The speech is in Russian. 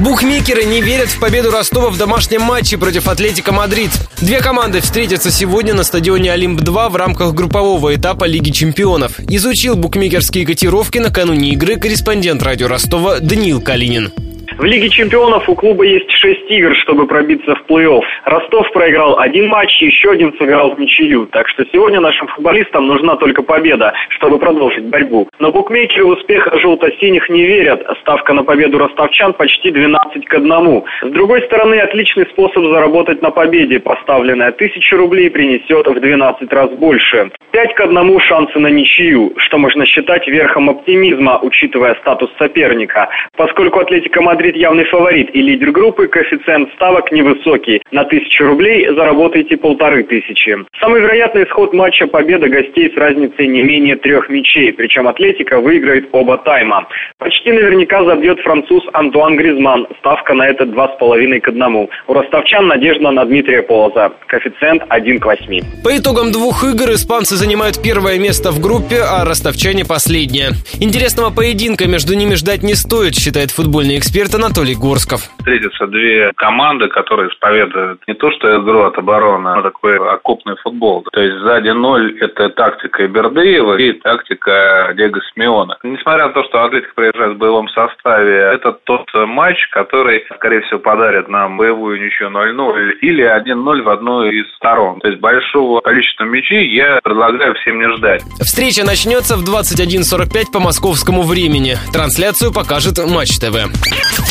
Букмекеры не верят в победу Ростова в домашнем матче против Атлетика Мадрид. Две команды встретятся сегодня на стадионе Олимп-2 в рамках группового этапа Лиги чемпионов. Изучил букмекерские котировки накануне игры корреспондент радио Ростова Даниил Калинин. В Лиге чемпионов у клуба есть шесть игр, чтобы пробиться в плей-офф. Ростов проиграл один матч, еще один сыграл в ничью. Так что сегодня нашим футболистам нужна только победа, чтобы продолжить борьбу. Но букмекеры в успех желто-синих не верят. Ставка на победу ростовчан почти 12 к 1. С другой стороны, отличный способ заработать на победе. Поставленная тысяча рублей принесет в 12 раз больше. 5 к 1 шансы на ничью, что можно считать верхом оптимизма, учитывая статус соперника. Поскольку Атлетика Мадрид Мадрид явный фаворит и лидер группы, коэффициент ставок невысокий. На тысячу рублей заработаете полторы тысячи. Самый вероятный исход матча победа гостей с разницей не менее трех мячей, причем Атлетика выиграет оба тайма. Почти наверняка забьет француз Антуан Гризман. Ставка на это два с половиной к одному. У ростовчан надежда на Дмитрия Полоза. Коэффициент 1 к 8. По итогам двух игр испанцы занимают первое место в группе, а ростовчане последнее. Интересного поединка между ними ждать не стоит, считает футбольный эксперт Анатолий Горсков. Встретятся две команды, которые исповедуют не то, что игру от обороны, а такой окопный футбол. То есть сзади ноль – это тактика Ибердеева и тактика Диего Симеона. Несмотря на то, что Атлетик приезжает в боевом составе, это тот матч, который, скорее всего, подарит нам боевую ничью 0-0 или 1-0 в одну из сторон. То есть большого количества мячей я предлагаю всем не ждать. Встреча начнется в 21.45 по московскому времени. Трансляцию покажет Матч ТВ.